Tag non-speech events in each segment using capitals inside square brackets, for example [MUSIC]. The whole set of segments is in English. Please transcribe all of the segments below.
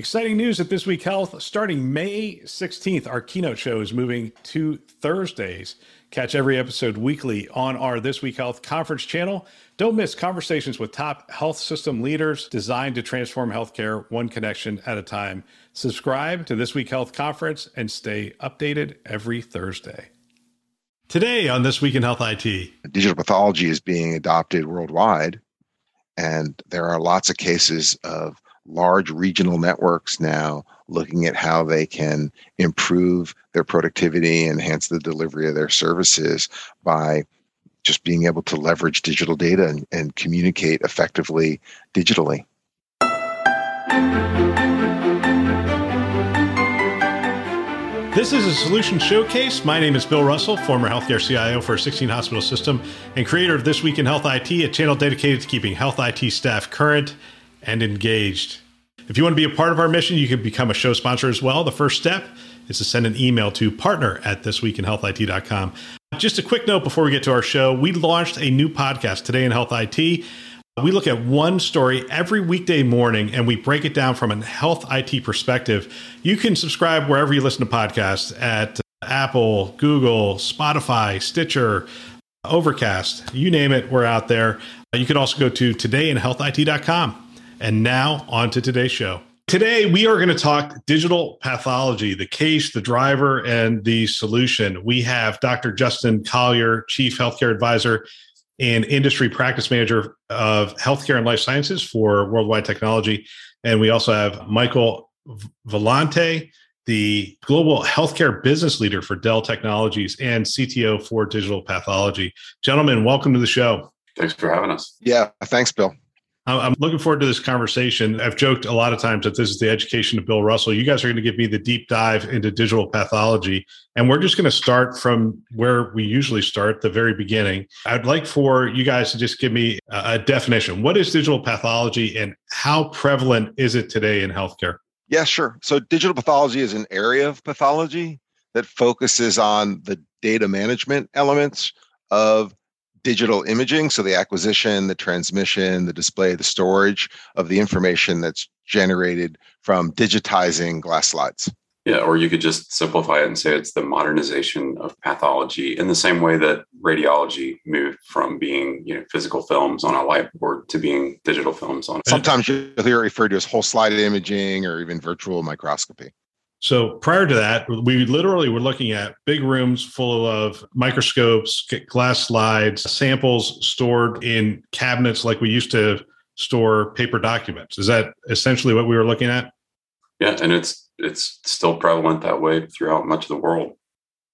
Exciting news at This Week Health. Starting May 16th, our keynote show is moving to Thursdays. Catch every episode weekly on our This Week Health conference channel. Don't miss conversations with top health system leaders designed to transform healthcare one connection at a time. Subscribe to This Week Health conference and stay updated every Thursday. Today on This Week in Health IT, digital pathology is being adopted worldwide, and there are lots of cases of large regional networks now looking at how they can improve their productivity, enhance the delivery of their services by just being able to leverage digital data and, and communicate effectively digitally. This is a solution showcase. My name is Bill Russell, former healthcare CIO for a 16 hospital system and creator of This Week in Health IT, a channel dedicated to keeping health IT staff current and engaged. If you want to be a part of our mission, you can become a show sponsor as well. The first step is to send an email to partner at thisweekinhealthit.com. Just a quick note before we get to our show we launched a new podcast today in Health IT. We look at one story every weekday morning and we break it down from a health IT perspective. You can subscribe wherever you listen to podcasts at Apple, Google, Spotify, Stitcher, Overcast, you name it, we're out there. You can also go to todayinhealthit.com. And now on to today's show. Today, we are going to talk digital pathology, the case, the driver, and the solution. We have Dr. Justin Collier, Chief Healthcare Advisor and Industry Practice Manager of Healthcare and Life Sciences for Worldwide Technology. And we also have Michael Vellante, the Global Healthcare Business Leader for Dell Technologies and CTO for Digital Pathology. Gentlemen, welcome to the show. Thanks for having us. Yeah, thanks, Bill. I'm looking forward to this conversation. I've joked a lot of times that this is the education of Bill Russell. You guys are going to give me the deep dive into digital pathology. And we're just going to start from where we usually start, the very beginning. I'd like for you guys to just give me a definition. What is digital pathology and how prevalent is it today in healthcare? Yeah, sure. So, digital pathology is an area of pathology that focuses on the data management elements of digital imaging so the acquisition the transmission the display the storage of the information that's generated from digitizing glass slides. Yeah or you could just simplify it and say it's the modernization of pathology in the same way that radiology moved from being you know physical films on a whiteboard to being digital films on sometimes you'll hear it referred to as whole slide imaging or even virtual microscopy so prior to that, we literally were looking at big rooms full of microscopes, glass slides, samples stored in cabinets like we used to store paper documents. Is that essentially what we were looking at? Yeah, and it's it's still prevalent that way throughout much of the world.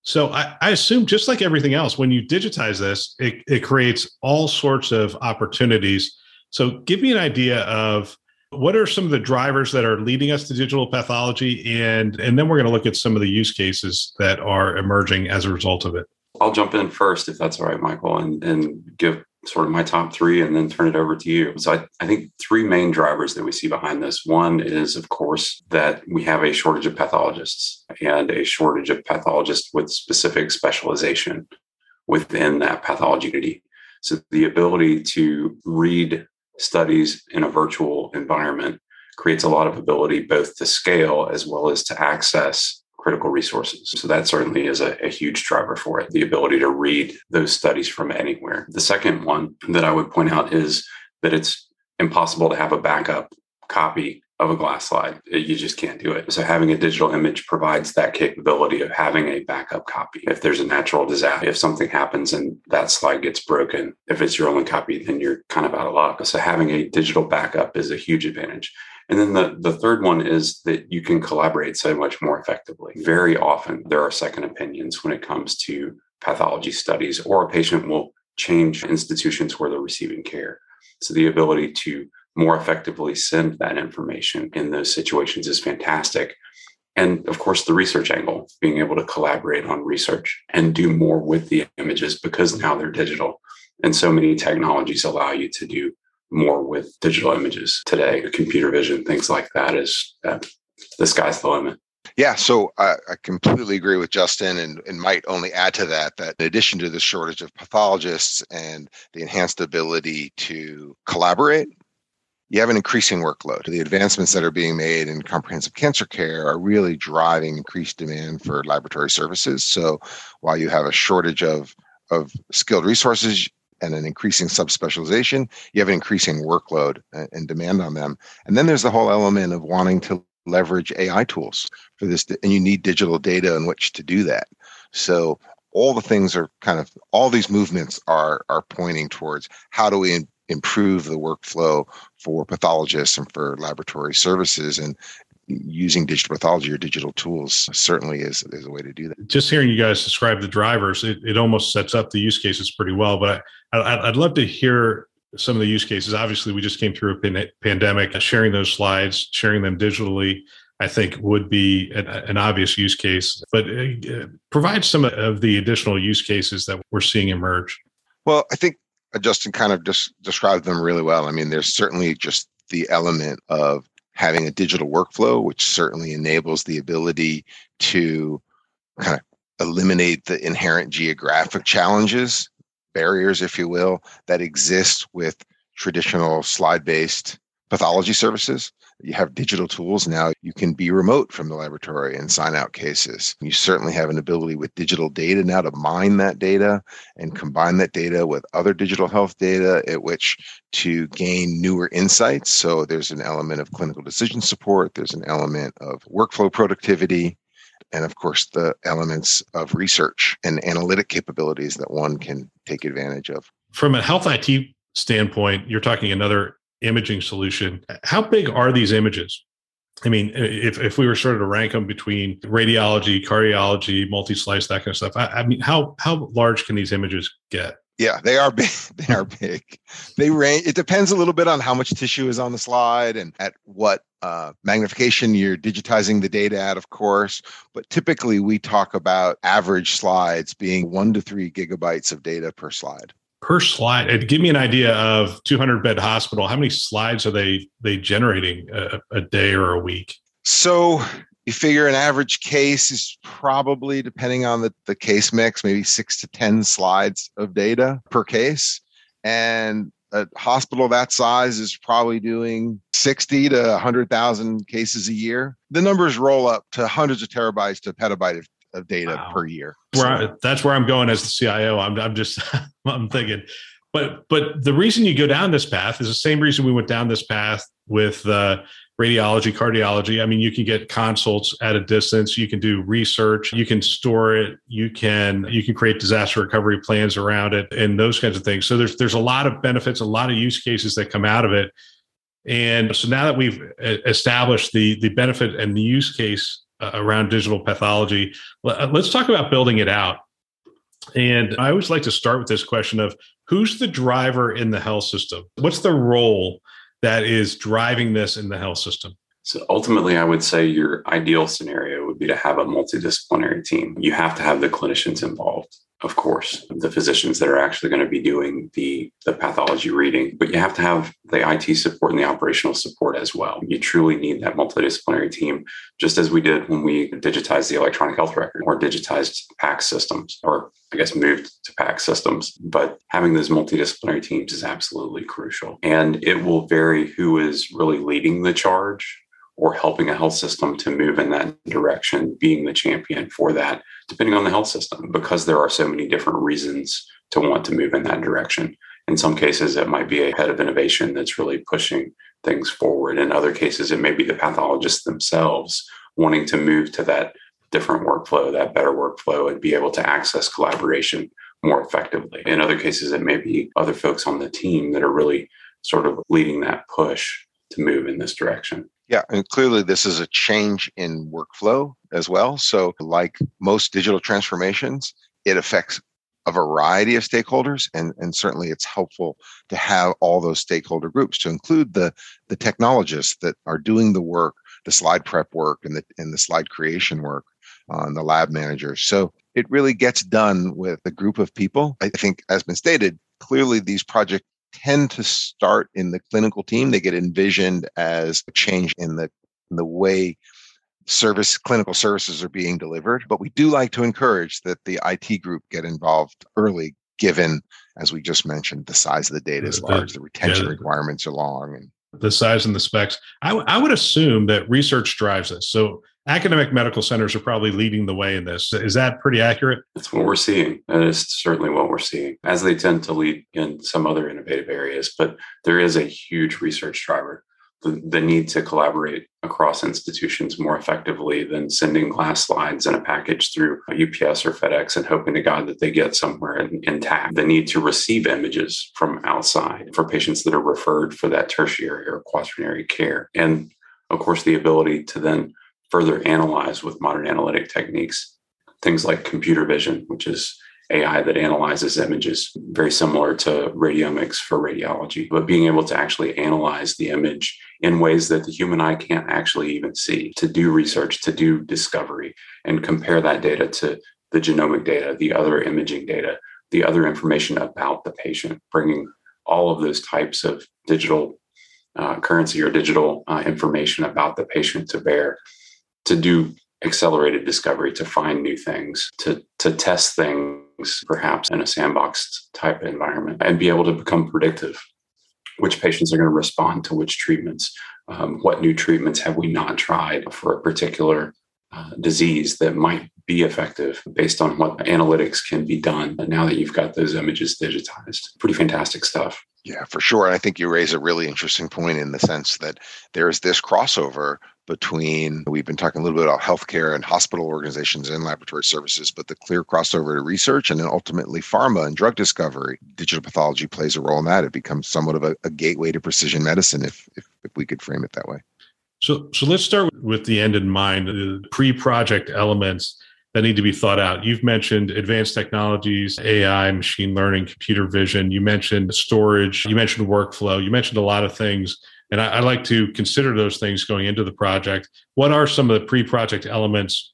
So I, I assume just like everything else, when you digitize this, it, it creates all sorts of opportunities. So give me an idea of what are some of the drivers that are leading us to digital pathology? And, and then we're going to look at some of the use cases that are emerging as a result of it. I'll jump in first, if that's all right, Michael, and, and give sort of my top three and then turn it over to you. So I, I think three main drivers that we see behind this. One is, of course, that we have a shortage of pathologists and a shortage of pathologists with specific specialization within that pathology community. So the ability to read studies in a virtual environment creates a lot of ability both to scale as well as to access critical resources. So that certainly is a, a, huge driver for it, the ability to read those studies from anywhere. The second one that I would point out is that it's impossible to have a backup copy of a glass slide. You just can't do it. So having a digital image provides that capability of having a backup copy. If there's a natural disaster, if something happens and that slide gets broken, if it's your only copy, then you're kind of out of luck. So having a digital backup is a huge advantage. And then the, the third one is that you can collaborate so much more effectively. Very often there are second opinions when it comes to pathology studies, or a patient will change institutions where they're receiving care. So the ability to more effectively send that information in those situations is fantastic. And of course, the research angle, being able to collaborate on research and do more with the images because now they're digital. And so many technologies allow you to do more with digital images today. Computer vision, things like that is uh, the sky's the limit. Yeah, so I, I, completely agree with Justin and, and might only add to that that in addition to the shortage of pathologists and the enhanced ability to collaborate you have an increasing workload. The advancements that are being made in comprehensive cancer care are really driving increased demand for laboratory services. So while you have a shortage of, of skilled resources and an increasing subspecialization, you have an increasing workload and demand on them. And then there's the whole element of wanting to leverage AI tools for this, and you need digital data in which to do that. So all the things are kind of all these movements are are pointing towards how do we improve the workflow for pathologists and for laboratory services and using digital pathology or digital tools certainly is, is a way to do that. Just hearing you guys describe the drivers, it, it almost sets up the use cases pretty well. But I, I, I'd love to hear some of the use cases. Obviously, we just came through a pan- pandemic. Sharing those slides, sharing them digitally, I think would be an, an obvious use case. But uh, provide some of the additional use cases that we're seeing emerge. Well, I think Uh, Justin kind of just described them really well. I mean, there's certainly just the element of having a digital workflow, which certainly enables the ability to kind of eliminate the inherent geographic challenges, barriers, if you will, that exist with traditional slide based pathology services you have digital tools now. You can be remote from the laboratory and sign out cases. You certainly have an ability with digital data now to mine that data and combine that data with other digital health data at which to gain newer insights. So there's an element of clinical decision support, there's an element of workflow productivity, and of course the elements of research and analytic capabilities that one can take advantage of. From a health IT standpoint, you're talking another imaging solution. How big are these images? I mean, if, if we were sort of to rank them between radiology, cardiology, multi-slice, that kind of stuff, I, I mean, how how large can these images get? Yeah, they are big. [LAUGHS] They are big. They range. It depends a little bit on how much tissue is on the slide and at what uh, magnification you're digitizing the data at, of course. But typically, we talk about average slides being one to three gigabytes of data per slide per slide and give me an idea of 200 bed hospital how many slides are they they generating a, a, day or a week so you figure an average case is probably depending on the, the case mix maybe six to ten slides of data per case and a hospital that size is probably doing 60 to 100,000 cases a year. The numbers roll up to hundreds of terabytes to petabyte of of data wow. per year. Where I, that's where I'm going as the CIO. I'm, I'm just [LAUGHS] I'm thinking, but but the reason you go down this path is the same reason we went down this path with uh, radiology, cardiology. I mean, you can get consults at a distance. You can do research. You can store it. You can you can create disaster recovery plans around it, and those kinds of things. So there's there's a lot of benefits, a lot of use cases that come out of it. And so now that we've established the the benefit and the use case around digital pathology. Uh, let's talk about building it out. And I always like to start with this question of who's the driver in the health system? What's the role that is driving this in the health system? So ultimately, I would say your ideal scenario would be to have a multidisciplinary team. You have to have the clinicians involved of course, the physicians that are actually going to be doing the, the pathology reading, but you have to have the IT support and the operational support as well. You truly need that multidisciplinary team, just as we did when we digitized the electronic health record or digitized PACS systems, or I guess moved to PACS systems. But having those multidisciplinary teams is absolutely crucial. And it will vary who is really leading the charge or helping a health system to move in that direction, being the champion for that, depending on the health system, because there are so many different reasons to want to move in that direction. In some cases, it might be a head of innovation that's really pushing things forward. In other cases, it may be the pathologists themselves wanting to move to that different workflow, that better workflow, and be able to access collaboration more effectively. In other cases, it may be other folks on the team that are really sort of leading that push to move in this direction. Yeah, and clearly this is a change in workflow as well. So, like most digital transformations, it affects a variety of stakeholders, and, and certainly it's helpful to have all those stakeholder groups to include the the technologists that are doing the work, the slide prep work, and the and the slide creation work, on uh, the lab managers. So it really gets done with a group of people. I think, as been stated, clearly these projects tend to start in the clinical team. They get envisioned as a change in the in the way service clinical services are being delivered. But we do like to encourage that the IT group get involved early, given as we just mentioned, the size of the data is large, the retention yeah. requirements are long, and the size and the specs. I, w- I would assume that research drives this. So academic medical centers are probably leading the way in this. Is that pretty accurate? That's what we're seeing. That is certainly what we're seeing, as they tend to lead in some other innovative areas. But there is a huge research driver the, the need to collaborate across institutions more effectively than sending glass slides in a package through UPS or FedEx and hoping to God that they get somewhere in, intact. The need to receive images from outside for patients that are referred for that tertiary or quaternary care. And of course, the ability to then further analyze with modern analytic techniques, things like computer vision, which is AI that analyzes images, very similar to radiomics for radiology, but being able to actually analyze the image in ways that the human eye can't actually even see, to do research, to do discovery, and compare that data to the genomic data, the other imaging data, the other information about the patient, bringing all of those types of digital uh, currency or digital uh, information about the patient to bear to do accelerated discovery to find new things to to test things perhaps in a sandbox type environment and be able to become predictive which patients are going to respond to which treatments um, what new treatments have we not tried for a particular uh, disease that might be effective based on what analytics can be done now that you've got those images digitized pretty fantastic stuff yeah, for sure. And I think you raise a really interesting point in the sense that there's this crossover between we've been talking a little bit about healthcare and hospital organizations and laboratory services, but the clear crossover to research and then ultimately pharma and drug discovery. Digital pathology plays a role in that. It becomes somewhat of a, a gateway to precision medicine, if, if if we could frame it that way. So, so let's start with the end in mind, the pre-project elements that need to be thought out. You've mentioned advanced technologies, AI, machine learning, computer vision. You mentioned storage. You mentioned workflow. You mentioned a lot of things. And I, I like to consider those things going into the project. What are some of the pre project elements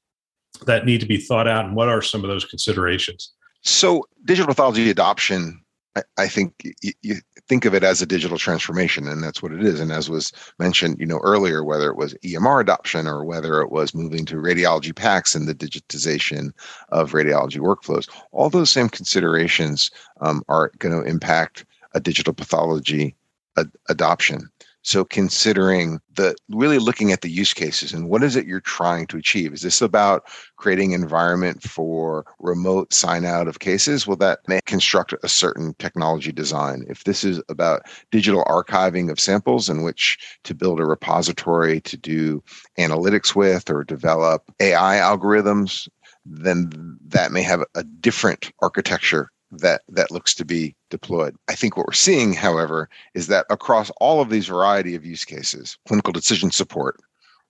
that need to be thought out? And what are some of those considerations? So, digital pathology adoption I, I think you, you, think of it as a digital transformation, and that's what it is. And as was mentioned, you know, earlier, whether it was EMR adoption or whether it was moving to radiology PACS and the digitization of radiology workflows, all those same considerations um, are going to impact a digital pathology ad- adoption. So considering the really looking at the use cases and what is it you're trying to achieve? Is this about creating environment for remote sign out of cases? Well, that may construct a certain technology design. If this is about digital archiving of samples in which to build a repository to do analytics with or develop AI algorithms, then that may have a different architecture that that looks to be deployed. I think what we're seeing, however, is that across all of these variety of use cases, clinical decision support,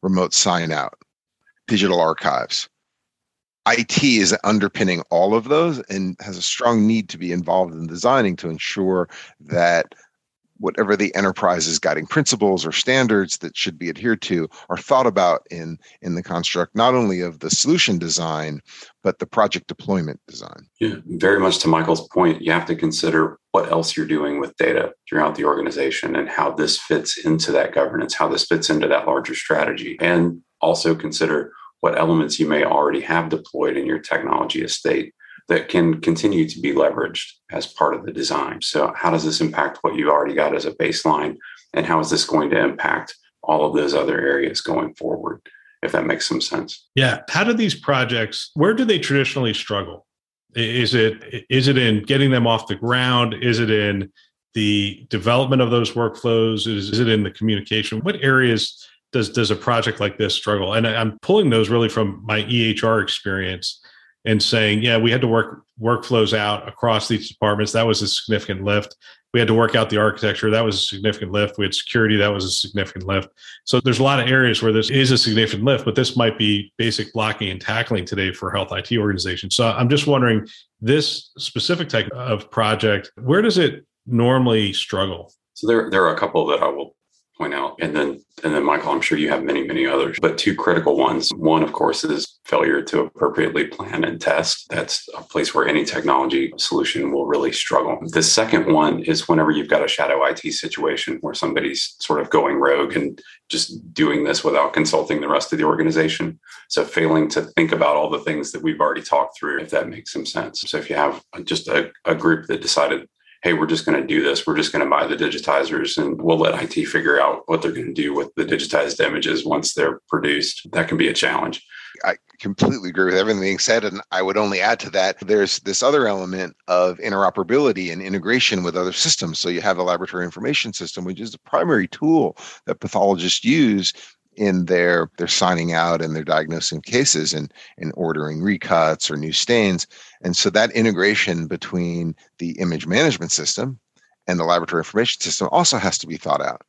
remote sign out, digital archives, IT is underpinning all of those and has a strong need to be involved in designing to ensure that whatever the enterprise's guiding principles or standards that should be adhered to are thought about in in the construct not only of the solution design but the project deployment design. Yeah very much to michael's point you have to consider what else you're doing with data throughout the organization and how this fits into that governance how this fits into that larger strategy. And also consider what elements you may already have deployed in your technology estate that can continue to be leveraged as part of the design. So, how does this impact what you already got as a baseline? And how is this going to impact all of those other areas going forward? If that makes some sense. Yeah. How do these projects, where do they traditionally struggle? Is it is it in getting them off the ground? Is it in the development of those workflows? Is, is it in the communication? What areas does does a project like this struggle? And I'm pulling those really from my EHR experience and saying, yeah, we had to work workflows out across these departments. That was a significant lift. We had to work out the architecture. That was a significant lift. We had security. That was a significant lift. So there's a lot of areas where this is a significant lift, but this might be basic blocking and tackling today for health IT organizations. So I'm just wondering this specific type of project, where does it normally struggle? So there, there are a couple that I will point out. And then, and then, Michael, I'm sure you have many, many others, but two critical ones. One, of course, is failure to appropriately plan and test. That's a place where any technology solution will really struggle. The second one is whenever you've got a shadow IT situation where somebody's sort of going rogue and just doing this without consulting the rest of the organization. So failing to think about all the things that we've already talked through, if that makes some sense. So if you have just a, a group that decided hey, we're just going to do this. We're just going to buy the digitizers and we'll let IT figure out what they're going to do with the digitized images once they're produced. That can be a challenge. I completely agree with everything being said. And I would only add to that there's this other element of interoperability and integration with other systems. So you have the laboratory information system, which is the primary tool that pathologists use in their their signing out and their diagnosing cases and and ordering recuts or new stains. And so that integration between the image management system and the laboratory information system also has to be thought out.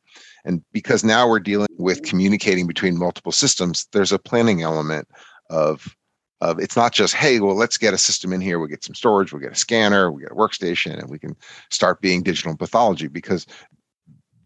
And because now we're dealing with communicating between multiple systems there's a planning element of of it's not just hey well let's get a system in here. We'll get some storage. We'll get a scanner. We get a workstation and we can start being digital pathology because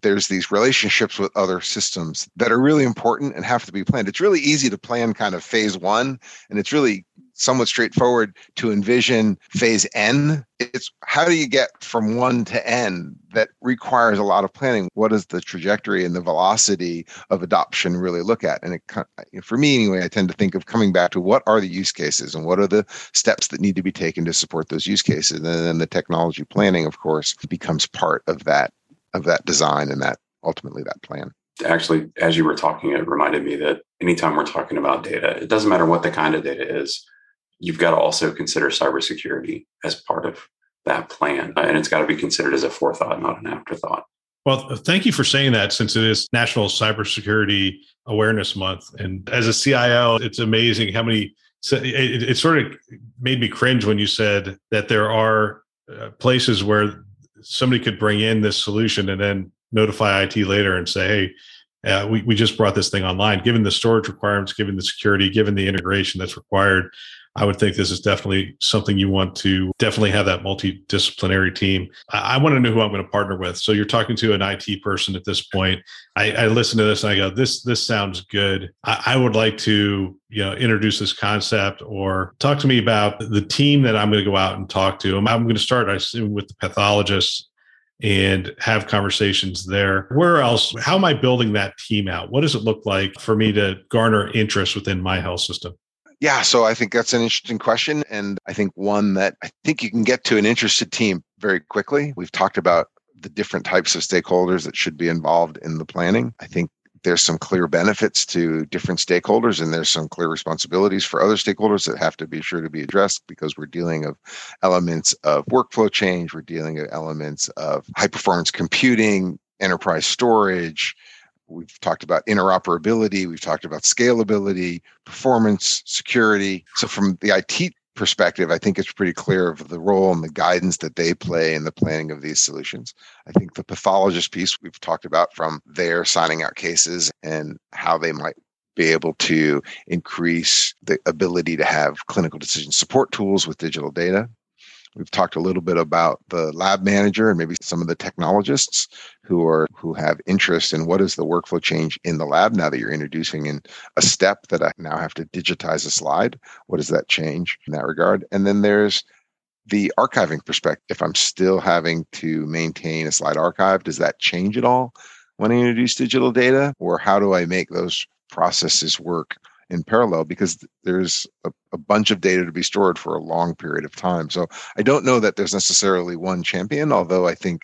there's these relationships with other systems that are really important and have to be planned. It's really easy to plan kind of phase one, and it's really somewhat straightforward to envision phase N. It's how do you get from one to N that requires a lot of planning? What does the trajectory and the velocity of adoption really look at? And it, for me, anyway, I tend to think of coming back to what are the use cases and what are the steps that need to be taken to support those use cases. And then the technology planning, of course, becomes part of that of that design and that ultimately that plan. Actually, as you were talking, it reminded me that anytime we're talking about data, it doesn't matter what the kind of data is, you've got to also consider cybersecurity as part of that plan. And it's got to be considered as a forethought, not an afterthought. Well, thank you for saying that since it is National Cybersecurity Awareness Month. And as a CIO, it's amazing how many, it, it sort of made me cringe when you said that there are uh, places where somebody could bring in this solution and then notify IT later and say, hey, uh, we, we just brought this thing online. Given the storage requirements, given the security, given the integration that's required, I would think this is definitely something you want to definitely have that multidisciplinary team. I, I want to know who I'm going to partner with. So you're talking to an IT person at this point. I, I listen to this and I go, this this sounds good. I, I would like to you know introduce this concept or talk to me about the team that I'm going to go out and talk to. I'm, I'm going to start, I assume, with the pathologists and have conversations there. Where else? How am I building that team out? What does it look like for me to garner interest within my health system? Yeah, so I think that's an interesting question. And I think one that I think you can get to an interested team very quickly. We've talked about the different types of stakeholders that should be involved in the planning. I think there's some clear benefits to different stakeholders and there's some clear responsibilities for other stakeholders that have to be sure to be addressed because we're dealing of elements of workflow change we're dealing with elements of high performance computing enterprise storage We've talked about interoperability, we've talked about scalability, performance, security. So, from the IT perspective, I think it's pretty clear of the role and the guidance that they play in the planning of these solutions. I think the pathologist piece we've talked about from their signing out cases and how they might be able to increase the ability to have clinical decision support tools with digital data. We've talked a little bit about the lab manager and maybe some of the technologists who are who have interest in what is the workflow change in the lab now that you're introducing in a step that I now have to digitize a slide. What does that change in that regard? And then there's the archiving perspective. If I'm still having to maintain a slide archive, does that change at all when I introduce digital data? Or how do I make those processes work in parallel because there's a, a, bunch of data to be stored for a long period of time. So I don't know that there's necessarily one champion, although I think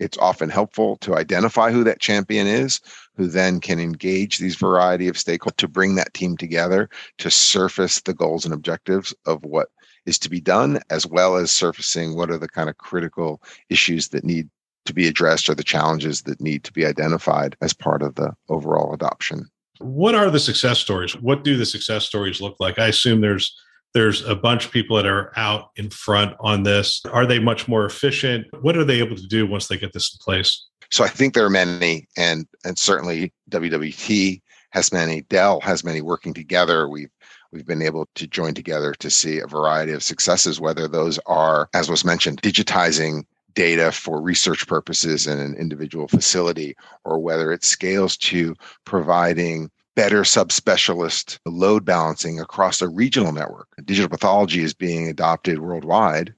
it's often helpful to identify who that champion is, who then can engage these variety of stakeholders to bring that team together to surface the goals and objectives of what is to be done, as well as surfacing what are the kind of critical issues that need to be addressed or the challenges that need to be identified as part of the overall adoption what are the success stories? What do the success stories look like? I assume there's there's a bunch of people that are out in front on this. Are they much more efficient? What are they able to do once they get this in place? So I think there are many, and and certainly WWT has many. Dell has many working together. We've we've been able to join together to see a variety of successes, whether those are, as was mentioned, digitizing data for research purposes in an individual facility, or whether it scales to providing better subspecialist load balancing across a regional network. Digital pathology is being adopted worldwide,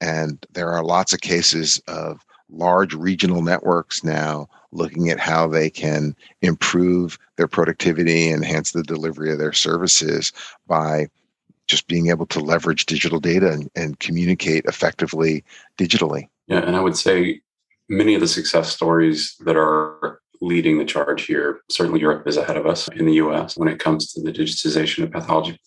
and there are lots of cases of large regional networks now looking at how they can improve their productivity, enhance the delivery of their services by just being able to leverage digital data and, and communicate effectively digitally. Yeah, and I would say many of the success stories that are leading the charge here, certainly Europe is ahead of us in the US when it comes to the digitization of pathology.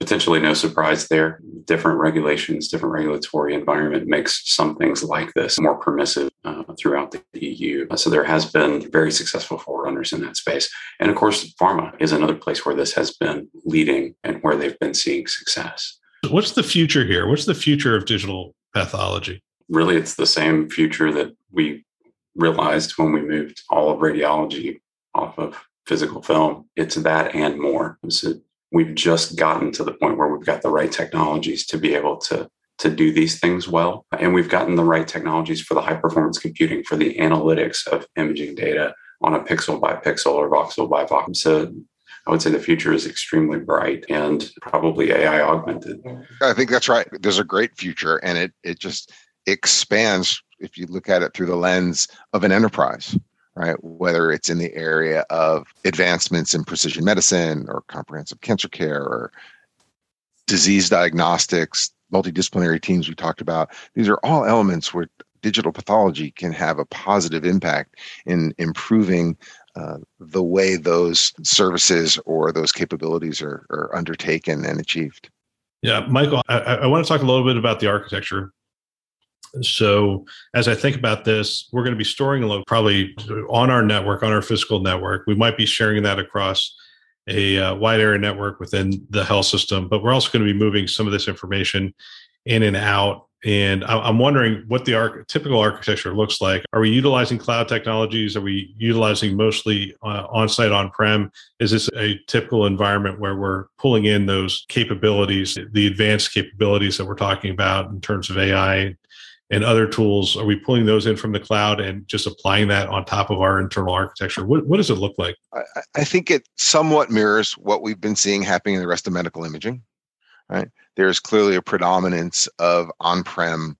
Potentially no surprise there. Different regulations, different regulatory environment makes some things like this more permissive uh, throughout the EU. So there has been very successful forerunners in that space. And of course, pharma is another place where this has been leading and where they've been seeing success. What's the future here? What's the future of digital pathology? Really, it's the same future that we realized when we moved all of radiology off of physical film. It's that and more. So we've just gotten to the point where we've got the right technologies to be able to to do these things well and we've gotten the right technologies for the high performance computing for the analytics of imaging data on a pixel by pixel or voxel by voxel so I would say the future is extremely bright and probably AI augmented. I think that's right. There's a great future, and it it just expands if you look at it through the lens of an enterprise right? Whether it's in the area of advancements in precision medicine or comprehensive cancer care or disease diagnostics, multidisciplinary teams we talked about. These are all elements where digital pathology can have a positive impact in improving uh, the way those services or those capabilities are, are undertaken and achieved. Yeah, Michael, I, I want to talk a little bit about the architecture so as I think about this, we're going to be storing a load probably on our network, on our physical network. We might be sharing that across a uh, wide area network within the health system, but we're also going to be moving some of this information in and out. And I'm wondering what the arch- typical architecture looks like. Are we utilizing cloud technologies? Are we utilizing mostly uh, on-site, on-prem? Is this a typical environment where we're pulling in those capabilities, the advanced capabilities that we're talking about in terms of AI and other tools. Are we pulling those in from the cloud and just applying that on top of our internal architecture? What, what does it look like? I, I, think it somewhat mirrors what we've been seeing happening in the rest of medical imaging right? There's clearly a predominance of on-prem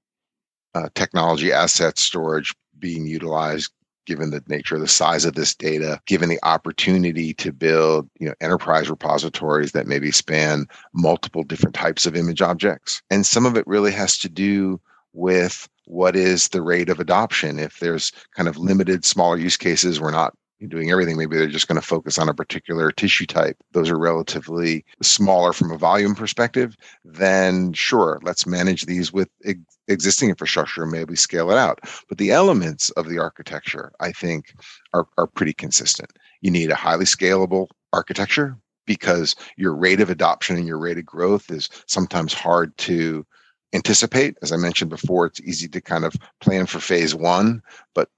uh, technology asset storage being utilized given the nature of the size of this data given the opportunity to build you know enterprise repositories that maybe span multiple different types of image objects. And some of it really has to do with what is the rate of adoption. If there's kind of limited smaller use cases, we're not doing everything. Maybe they're just going to focus on a particular tissue type. Those are relatively smaller from a volume perspective. Then sure, let's manage these with ex- existing infrastructure and maybe scale it out. But the elements of the architecture, I think, are, are pretty consistent. You need a highly scalable architecture because your rate of adoption and your rate of growth is sometimes hard to anticipate. As I mentioned before, it's easy to kind of plan for phase one, but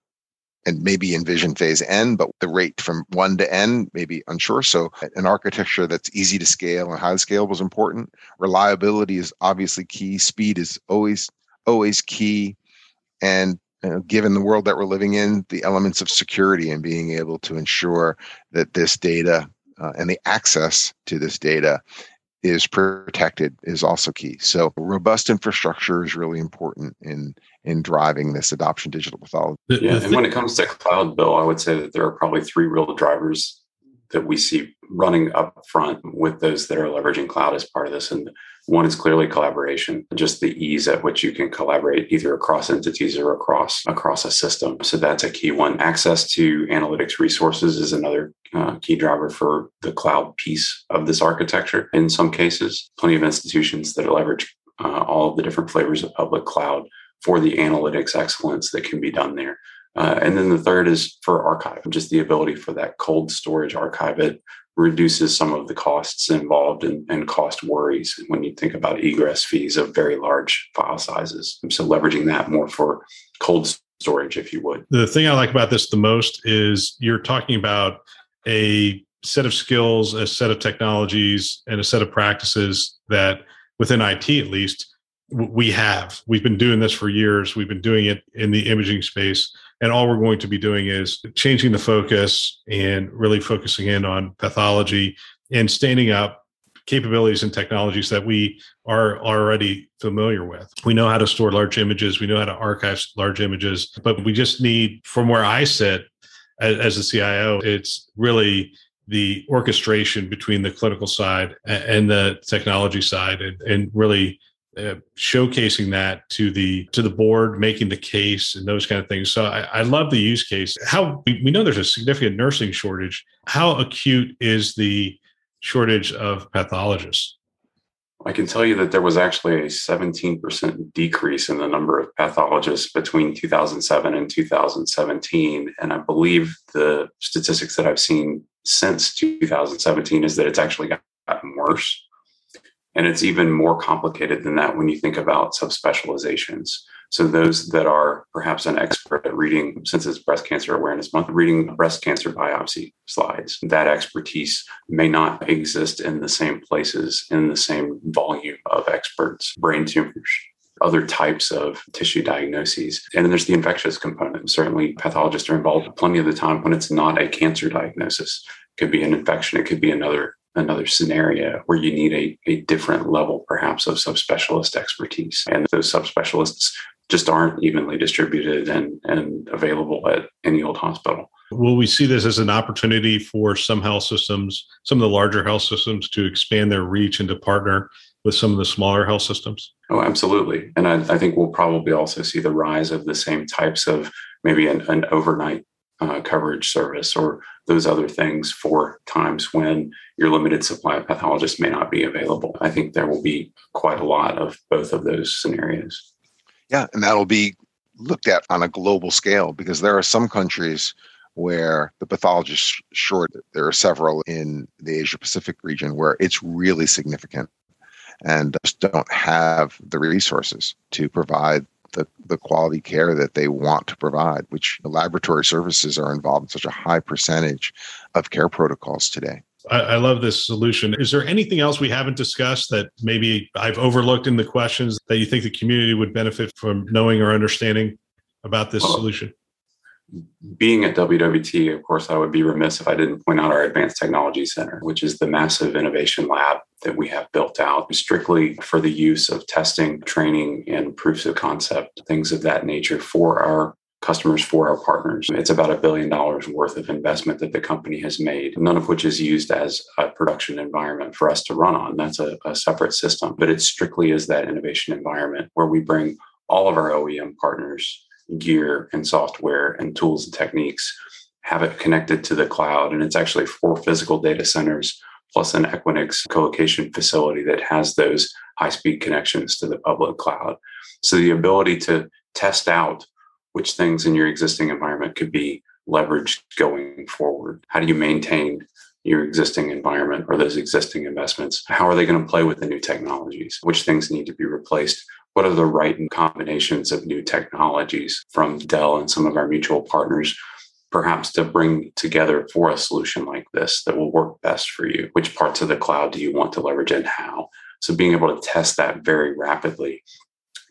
and maybe envision phase N, but the rate from one to N may be unsure. So an architecture that's easy to scale and highly scalable is important. Reliability is obviously key. Speed is always always key. And you know, given the world that we're living in, the elements of security and being able to ensure that this data uh, and the access to this data is protected is also key. So robust infrastructure is really important in in driving this adoption digital pathology. Yeah, and when it comes to cloud, Bill, I would say that there are probably three real drivers that we see running up front with those that are leveraging cloud as part of this. And one is clearly collaboration, just the ease at which you can collaborate either across entities or across across a system. So that's a key one. Access to analytics resources is another uh, key driver for the cloud piece of this architecture. In some cases, plenty of institutions that leverage uh, all of the different flavors of public cloud for the analytics excellence that can be done there. Uh, and then the third is for archive, just the ability for that cold storage archive. It reduces some of the costs involved and, and cost worries when you think about egress fees of very large file sizes. So leveraging that more for cold storage, if you would. The thing I like about this the most is you're talking about a set of skills, a set of technologies, and a set of practices that within IT at least we have. We've been doing this for years. We've been doing it in the imaging space and all we're going to be doing is changing the focus and really focusing in on pathology and standing up capabilities and technologies that we are already familiar with. We know how to store large images, we know how to archive large images, but we just need, from where I sit as, as the CIO, it's really the orchestration between the clinical side and the technology side and, and really uh, showcasing that to the to the board, making the case, and those kind of things. So I, I love the use case. How we, we know there's a significant nursing shortage. How acute is the shortage of pathologists? I can tell you that there was actually a 17% decrease in the number of pathologists between 2007 and 2017. And I believe the statistics that I've seen since 2017 is that it's actually gotten worse. And it's even more complicated than that when you think about subspecializations. So, those that are perhaps an expert at reading, since it's Breast Cancer Awareness Month, reading breast cancer biopsy slides, that expertise may not exist in the same places, in the same volume of experts, brain tumors, other types of tissue diagnoses. And then there's the infectious component. Certainly, pathologists are involved plenty of the time when it's not a cancer diagnosis. It could be an infection, it could be another another scenario where you need a, a different level perhaps of subspecialist expertise. And those subspecialists just aren't evenly distributed and, and available at any old hospital. Will we see this as an opportunity for some health systems some of the larger health systems to expand their reach and to partner with some of the smaller health systems? Oh absolutely. And i, I think we'll probably also see the rise of the same types of maybe an, an overnight uh, coverage service or those other things for times when your limited supply of pathologists may not be available. I think there will be quite a lot of both of those scenarios. Yeah, and that'll be looked at on a global scale because there are some countries where the pathologists short. There are several in the Asia Pacific region where it's really significant and just don't have the resources to provide the, the quality care that they want to provide, which laboratory services are involved in such a high percentage of care protocols today. I, I, love this solution. Is there anything else we haven't discussed that maybe I've overlooked in the questions that you think the community would benefit from knowing or understanding about this well, solution? Being at WWT, of course, I would be remiss if I didn't point out our Advanced Technology Center, which is the massive innovation lab that we have built out strictly for the use of testing, training, and proofs of concept, things of that nature for our customers, for our partners. It's about a billion dollars worth of investment that the company has made, none of which is used as a production environment for us to run on. That's a, a separate system, but it strictly is that innovation environment where we bring all of our OEM partners gear and software and tools and techniques, have it connected to the cloud. And it's actually four physical data centers plus an Equinix co-location facility that has those high-speed connections to the public cloud. So the ability to test out which things in your existing environment could be leveraged going forward. How do you maintain your existing environment or those existing investments? How are they going to play with the new technologies? Which things need to be replaced? What are the right combinations of new technologies from Dell and some of our mutual partners, perhaps to bring together for a solution like this that will work best for you? Which parts of the cloud do you want to leverage and how? So being able to test that very rapidly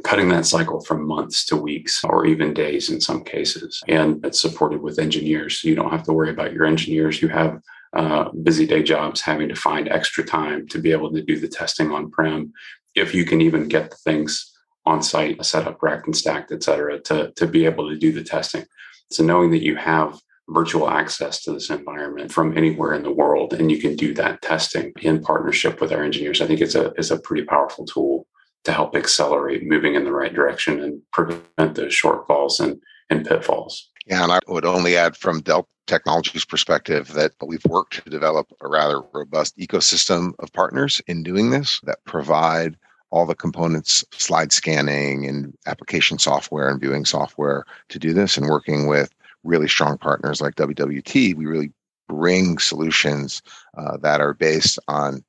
cutting that cycle from months to weeks or even days in some cases. And it's supported with engineers. So you don't have to worry about your engineers. You have uh, busy day jobs having to find extra time to be able to do the testing on prem if you can even get the things on site set up racked and stacked et cetera to, to be able to do the testing. So knowing that you have virtual access to this environment from anywhere in the world and you can do that testing in partnership with our engineers i think it's a, it's a pretty powerful tool to help accelerate moving in the right direction and prevent those shortfalls and, and pitfalls yeah, and I would only add from Dell Technologies' perspective that we've worked to develop a rather robust ecosystem of partners in doing this that provide all the components, slide scanning and application software and viewing software to do this. And working with really strong partners like WWT, we really bring solutions uh, that are based on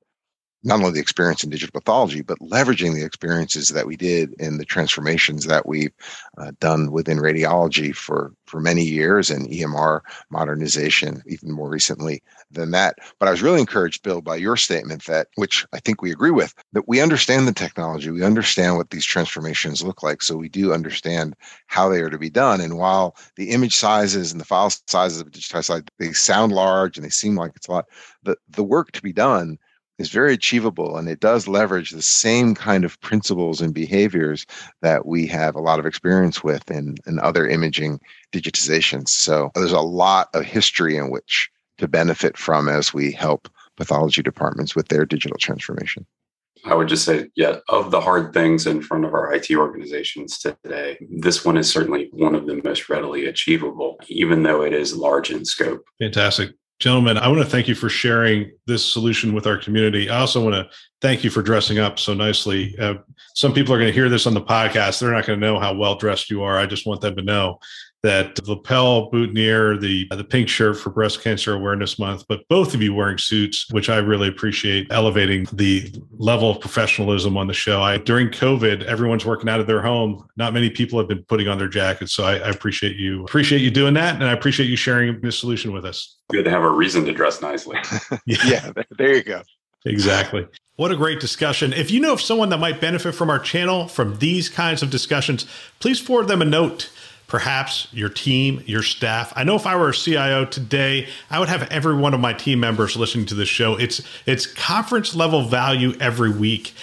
not only the experience in digital pathology, but leveraging the experiences that we did in the transformations that we've uh, done within radiology for, for many years and EMR modernization, even more recently than that. But I was really encouraged, Bill, by your statement that, which I think we agree with, that we understand the technology, we understand what these transformations look like. So we do understand how they are to be done. And while the image sizes and the file sizes of a digitized slide, they sound large and they seem like it's a lot, the, the work to be done is very achievable and it does leverage the same kind of principles and behaviors that we have a lot of experience with in, in other imaging digitizations. So there's a lot of history in which to benefit from as we help pathology departments with their digital transformation. I would just say, yeah, of the hard things in front of our IT organizations today, this one is certainly one of the most readily achievable, even though it is large in scope. Fantastic. Gentlemen, I want to thank you for sharing this solution with our community. I also want to thank you for dressing up so nicely. Uh, some people are going to hear this on the podcast. They're not going to know how well dressed you are. I just want them to know that lapel boutonniere, the the pink shirt for Breast Cancer Awareness Month, but both of you wearing suits, which I really appreciate, elevating the level of professionalism on the show. I during COVID, everyone's working out of their home. Not many people have been putting on their jackets, so I, I appreciate you appreciate you doing that, and I appreciate you sharing this solution with us. Good to have a reason to dress nicely. yeah. [LAUGHS] yeah, there you go. Exactly. What a great discussion. If you know of someone that might benefit from our channel from these kinds of discussions, please forward them a note perhaps your team, your staff. I know if I were a CIO today, I would have every one of my team members listening to this show. It's it's conference level value every week.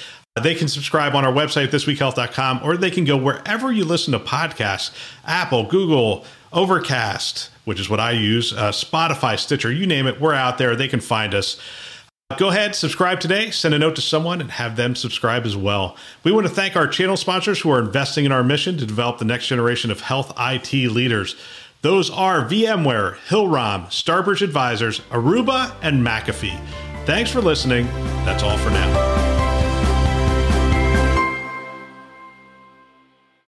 They can subscribe on our website, thisweekhealth.com, or they can go wherever you listen to podcasts Apple, Google, Overcast, which is what I use, uh, Spotify, Stitcher, you name it. We're out there. They can find us. Go ahead, subscribe today, send a note to someone, and have them subscribe as well. We want to thank our channel sponsors who are investing in our mission to develop the next generation of health IT leaders. Those are VMware, Hillrom, Starbridge Advisors, Aruba, and McAfee. Thanks for listening. That's all for now.